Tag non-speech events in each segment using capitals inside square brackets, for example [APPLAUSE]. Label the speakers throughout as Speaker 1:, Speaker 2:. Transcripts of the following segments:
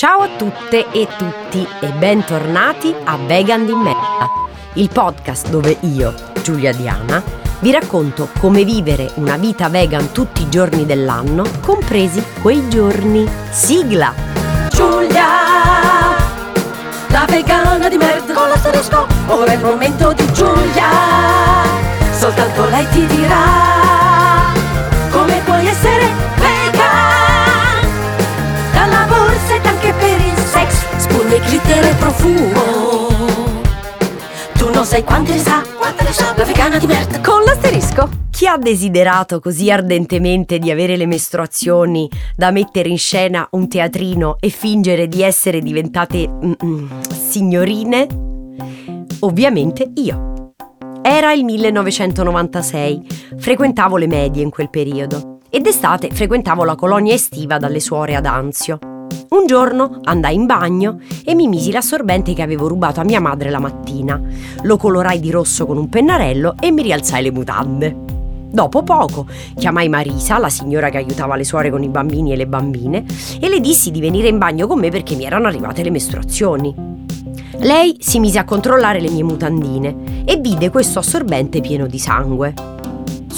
Speaker 1: Ciao a tutte e tutti e bentornati a Vegan di Merda, il podcast dove io, Giulia Diana, vi racconto come vivere una vita vegan tutti i giorni dell'anno, compresi quei giorni. Sigla!
Speaker 2: Giulia, la vegana di merda con l'asterisco, ora è il momento di Giulia, soltanto lei ti dirà profumo. Tu non sai quante ne sa, quante ne sa, la vegana di merda con l'asterisco.
Speaker 1: Chi ha desiderato così ardentemente di avere le mestruazioni da mettere in scena un teatrino e fingere di essere diventate mm, mm, signorine? Ovviamente io. Era il 1996, frequentavo le medie in quel periodo ed d'estate frequentavo la colonia estiva dalle suore ad Anzio. Un giorno andai in bagno e mi misi l'assorbente che avevo rubato a mia madre la mattina. Lo colorai di rosso con un pennarello e mi rialzai le mutande. Dopo poco chiamai Marisa, la signora che aiutava le suore con i bambini e le bambine, e le dissi di venire in bagno con me perché mi erano arrivate le mestruazioni. Lei si mise a controllare le mie mutandine e vide questo assorbente pieno di sangue.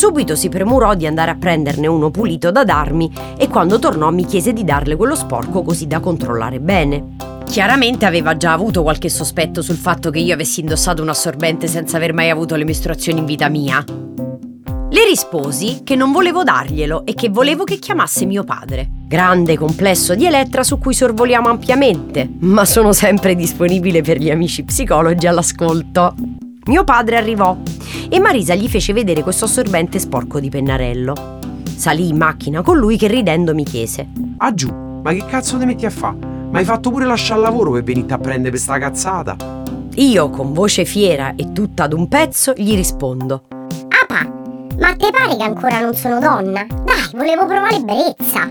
Speaker 1: Subito si premurò di andare a prenderne uno pulito da darmi e quando tornò mi chiese di darle quello sporco così da controllare bene. Chiaramente aveva già avuto qualche sospetto sul fatto che io avessi indossato un assorbente senza aver mai avuto le mestruazioni in vita mia. Le risposi che non volevo darglielo e che volevo che chiamasse mio padre. Grande complesso di Elettra su cui sorvoliamo ampiamente, ma sono sempre disponibile per gli amici psicologi all'ascolto. Mio padre arrivò e Marisa gli fece vedere questo assorbente sporco di pennarello. Salì in macchina con lui che ridendo mi chiese:
Speaker 3: Ah giù, ma che cazzo ti metti a fa? Ma hai fatto pure lasciare il lavoro per venirti a prendere per sta cazzata?
Speaker 1: Io, con voce fiera e tutta ad un pezzo, gli rispondo:
Speaker 4: Apa, ma te pare che ancora non sono donna? Dai, volevo provare ebbrezza.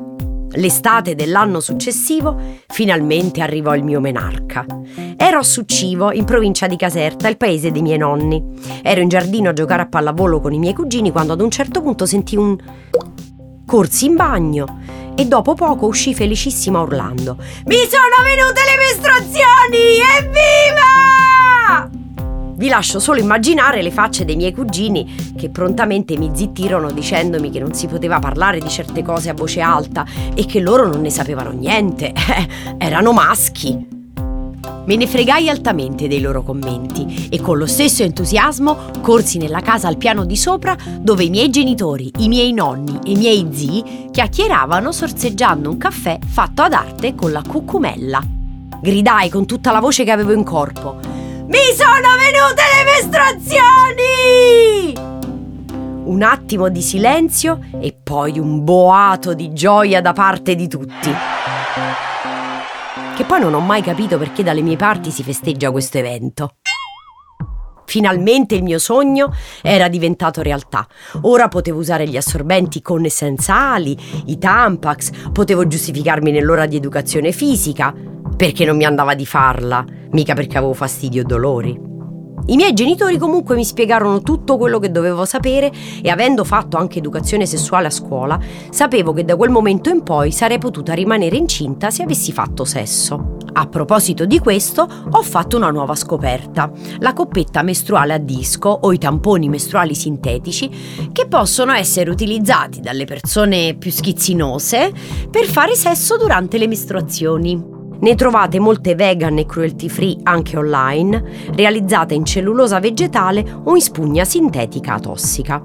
Speaker 1: L'estate dell'anno successivo finalmente arrivò il mio menarca. Ero a Succivo, in provincia di Caserta, il paese dei miei nonni. Ero in giardino a giocare a pallavolo con i miei cugini quando ad un certo punto sentii un... corsi in bagno e dopo poco uscì felicissima urlando Mi sono venute le mestruazioni! Evviva! Lascio solo immaginare le facce dei miei cugini che prontamente mi zittirono dicendomi che non si poteva parlare di certe cose a voce alta e che loro non ne sapevano niente. [LAUGHS] Erano maschi. Me ne fregai altamente dei loro commenti e con lo stesso entusiasmo corsi nella casa al piano di sopra dove i miei genitori, i miei nonni e i miei zii chiacchieravano sorseggiando un caffè fatto ad arte con la cucumella. Gridai con tutta la voce che avevo in corpo. Mi sono venute le mestruazioni! Un attimo di silenzio e poi un boato di gioia da parte di tutti. Che poi non ho mai capito perché dalle mie parti si festeggia questo evento. Finalmente il mio sogno era diventato realtà. Ora potevo usare gli assorbenti con e senza ali, i Tampax, potevo giustificarmi nell'ora di educazione fisica, perché non mi andava di farla, mica perché avevo fastidio o dolori. I miei genitori comunque mi spiegarono tutto quello che dovevo sapere e avendo fatto anche educazione sessuale a scuola, sapevo che da quel momento in poi sarei potuta rimanere incinta se avessi fatto sesso. A proposito di questo, ho fatto una nuova scoperta, la coppetta mestruale a disco o i tamponi mestruali sintetici che possono essere utilizzati dalle persone più schizzinose per fare sesso durante le mestruazioni. Ne trovate molte vegan e cruelty free anche online, realizzate in cellulosa vegetale o in spugna sintetica tossica.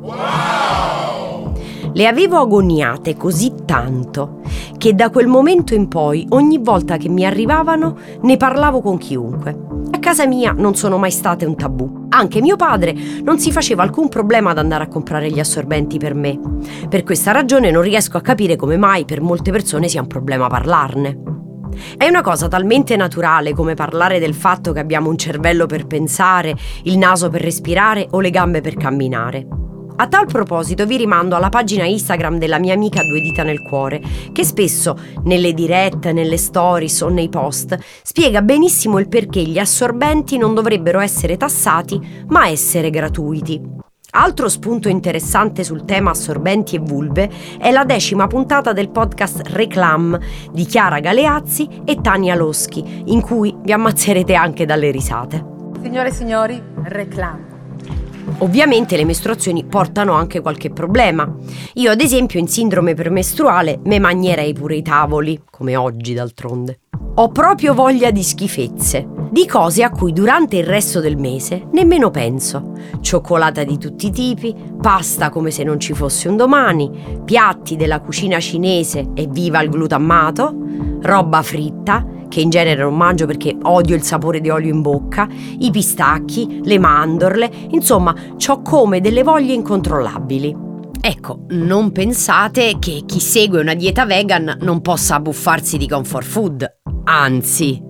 Speaker 1: Le avevo agoniate così tanto che da quel momento in poi, ogni volta che mi arrivavano, ne parlavo con chiunque. A casa mia non sono mai state un tabù. Anche mio padre non si faceva alcun problema ad andare a comprare gli assorbenti per me. Per questa ragione non riesco a capire come mai per molte persone sia un problema parlarne. È una cosa talmente naturale come parlare del fatto che abbiamo un cervello per pensare, il naso per respirare o le gambe per camminare. A tal proposito vi rimando alla pagina Instagram della mia amica Due Dita nel Cuore, che spesso nelle dirette, nelle stories o nei post spiega benissimo il perché gli assorbenti non dovrebbero essere tassati, ma essere gratuiti. Altro spunto interessante sul tema assorbenti e vulve è la decima puntata del podcast Reclam di Chiara Galeazzi e Tania Loschi, in cui vi ammazzerete anche dalle risate.
Speaker 5: Signore e signori, Reclam.
Speaker 1: Ovviamente le mestruazioni portano anche qualche problema. Io ad esempio in sindrome premestruale me mangerei pure i tavoli, come oggi d'altronde. Ho proprio voglia di schifezze, di cose a cui durante il resto del mese nemmeno penso. Cioccolata di tutti i tipi, pasta come se non ci fosse un domani, piatti della cucina cinese e viva il glutammato, roba fritta, che in genere non mangio perché odio il sapore di olio in bocca, i pistacchi, le mandorle, insomma, ho come delle voglie incontrollabili. Ecco, non pensate che chi segue una dieta vegan non possa abbuffarsi di comfort food. Anzi,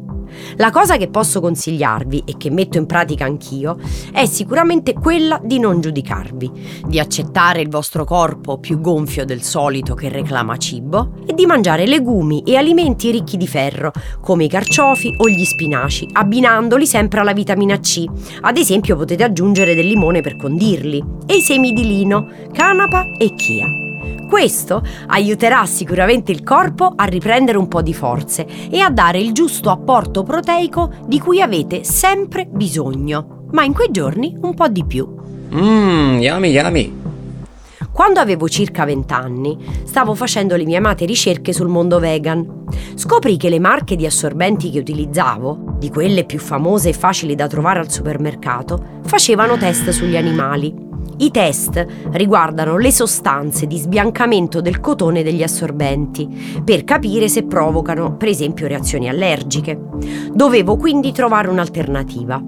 Speaker 1: la cosa che posso consigliarvi e che metto in pratica anch'io è sicuramente quella di non giudicarvi, di accettare il vostro corpo più gonfio del solito che reclama cibo e di mangiare legumi e alimenti ricchi di ferro, come i carciofi o gli spinaci, abbinandoli sempre alla vitamina C. Ad esempio potete aggiungere del limone per condirli e i semi di lino, canapa e chia. Questo aiuterà sicuramente il corpo a riprendere un po' di forze e a dare il giusto apporto proteico di cui avete sempre bisogno, ma in quei giorni un po' di più.
Speaker 6: Mmm, yummy yummy.
Speaker 1: Quando avevo circa 20 anni, stavo facendo le mie amate ricerche sul mondo vegan. Scoprì che le marche di assorbenti che utilizzavo, di quelle più famose e facili da trovare al supermercato, facevano test sugli animali i test riguardano le sostanze di sbiancamento del cotone degli assorbenti per capire se provocano, per esempio, reazioni allergiche. Dovevo quindi trovare un'alternativa.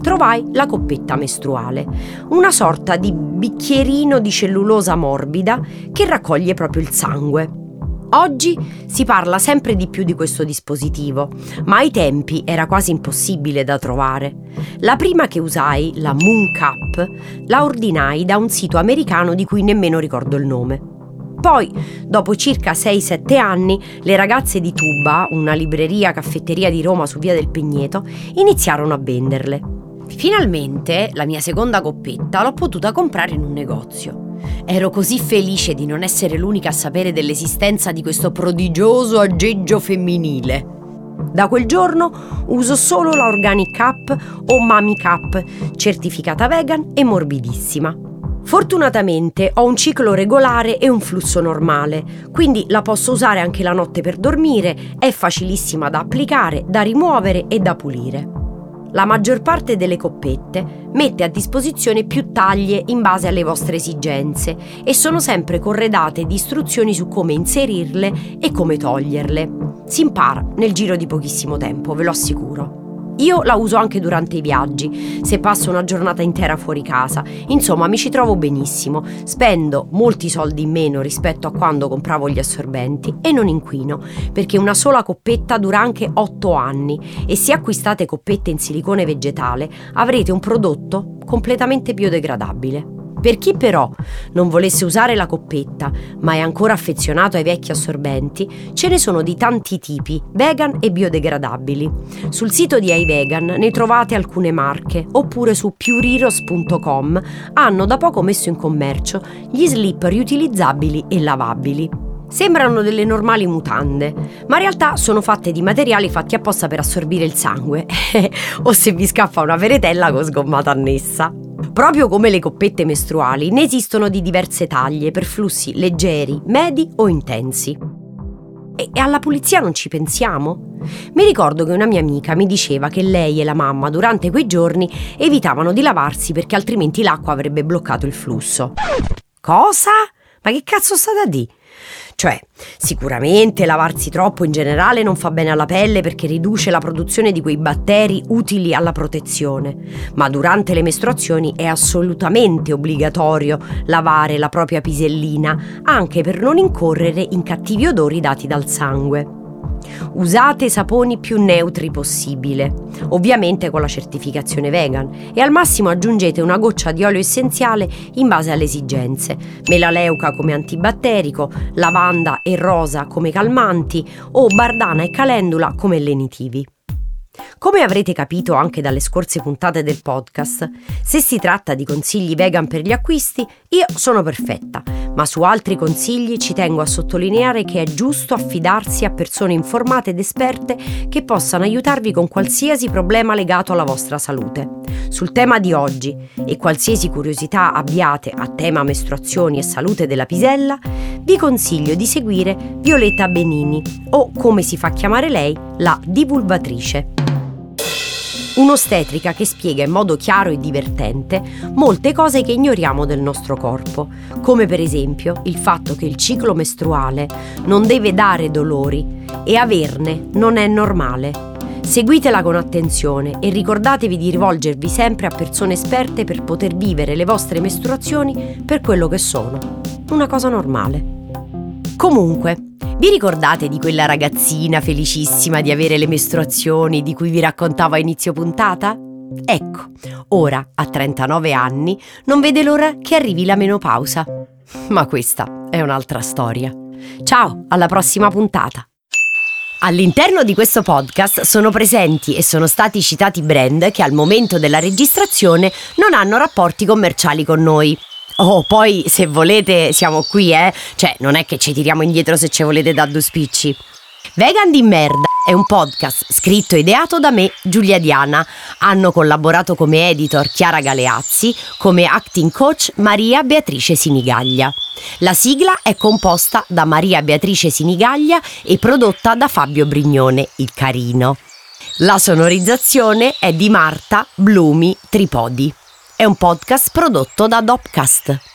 Speaker 1: Trovai la coppetta mestruale, una sorta di bicchierino di cellulosa morbida che raccoglie proprio il sangue. Oggi si parla sempre di più di questo dispositivo, ma ai tempi era quasi impossibile da trovare. La prima che usai, la Moon Cup, la ordinai da un sito americano di cui nemmeno ricordo il nome. Poi, dopo circa 6-7 anni, le ragazze di Tuba, una libreria caffetteria di Roma su via del Pegneto, iniziarono a venderle. Finalmente la mia seconda coppetta l'ho potuta comprare in un negozio. Ero così felice di non essere l'unica a sapere dell'esistenza di questo prodigioso aggeggio femminile. Da quel giorno uso solo la Organic Cup o Mami Cup, certificata vegan e morbidissima. Fortunatamente ho un ciclo regolare e un flusso normale, quindi la posso usare anche la notte per dormire, è facilissima da applicare, da rimuovere e da pulire la maggior parte delle coppette mette a disposizione più taglie in base alle vostre esigenze e sono sempre corredate di istruzioni su come inserirle e come toglierle. Si impara nel giro di pochissimo tempo, ve lo assicuro. Io la uso anche durante i viaggi, se passo una giornata intera fuori casa. Insomma, mi ci trovo benissimo. Spendo molti soldi in meno rispetto a quando compravo gli assorbenti e non inquino, perché una sola coppetta dura anche 8 anni e se acquistate coppette in silicone vegetale avrete un prodotto completamente biodegradabile. Per chi però non volesse usare la coppetta, ma è ancora affezionato ai vecchi assorbenti, ce ne sono di tanti tipi, vegan e biodegradabili. Sul sito di iVegan ne trovate alcune marche, oppure su puriros.com hanno da poco messo in commercio gli slip riutilizzabili e lavabili. Sembrano delle normali mutande, ma in realtà sono fatte di materiali fatti apposta per assorbire il sangue, [LAUGHS] o se vi scappa una veretella con sgommata annessa. Proprio come le coppette mestruali, ne esistono di diverse taglie per flussi leggeri, medi o intensi. E alla pulizia non ci pensiamo? Mi ricordo che una mia amica mi diceva che lei e la mamma durante quei giorni evitavano di lavarsi perché altrimenti l'acqua avrebbe bloccato il flusso. Cosa? Ma che cazzo sta da di? Cioè, sicuramente lavarsi troppo in generale non fa bene alla pelle perché riduce la produzione di quei batteri utili alla protezione, ma durante le mestruazioni è assolutamente obbligatorio lavare la propria pisellina, anche per non incorrere in cattivi odori dati dal sangue. Usate saponi più neutri possibile, ovviamente con la certificazione vegan, e al massimo aggiungete una goccia di olio essenziale in base alle esigenze, melaleuca come antibatterico, lavanda e rosa come calmanti o bardana e calendula come lenitivi. Come avrete capito anche dalle scorse puntate del podcast, se si tratta di consigli vegan per gli acquisti, io sono perfetta, ma su altri consigli ci tengo a sottolineare che è giusto affidarsi a persone informate ed esperte che possano aiutarvi con qualsiasi problema legato alla vostra salute. Sul tema di oggi e qualsiasi curiosità abbiate a tema mestruazioni e salute della pisella, vi consiglio di seguire Violetta Benini o come si fa chiamare lei, la divulvatrice. Un'ostetrica che spiega in modo chiaro e divertente molte cose che ignoriamo del nostro corpo, come per esempio il fatto che il ciclo mestruale non deve dare dolori e averne non è normale. Seguitela con attenzione e ricordatevi di rivolgervi sempre a persone esperte per poter vivere le vostre mestruazioni per quello che sono, una cosa normale. Comunque, vi ricordate di quella ragazzina felicissima di avere le mestruazioni di cui vi raccontavo a inizio puntata? Ecco, ora, a 39 anni, non vede l'ora che arrivi la menopausa. Ma questa è un'altra storia. Ciao, alla prossima puntata! All'interno di questo podcast sono presenti e sono stati citati brand che al momento della registrazione non hanno rapporti commerciali con noi. Oh, poi se volete siamo qui, eh? Cioè, non è che ci tiriamo indietro se ci volete da due spicci. Vegan di merda è un podcast scritto e ideato da me, Giulia Diana. Hanno collaborato come editor Chiara Galeazzi, come acting coach Maria Beatrice Sinigaglia. La sigla è composta da Maria Beatrice Sinigaglia e prodotta da Fabio Brignone, il carino. La sonorizzazione è di Marta Blumi Tripodi. È un podcast prodotto da Dopcast.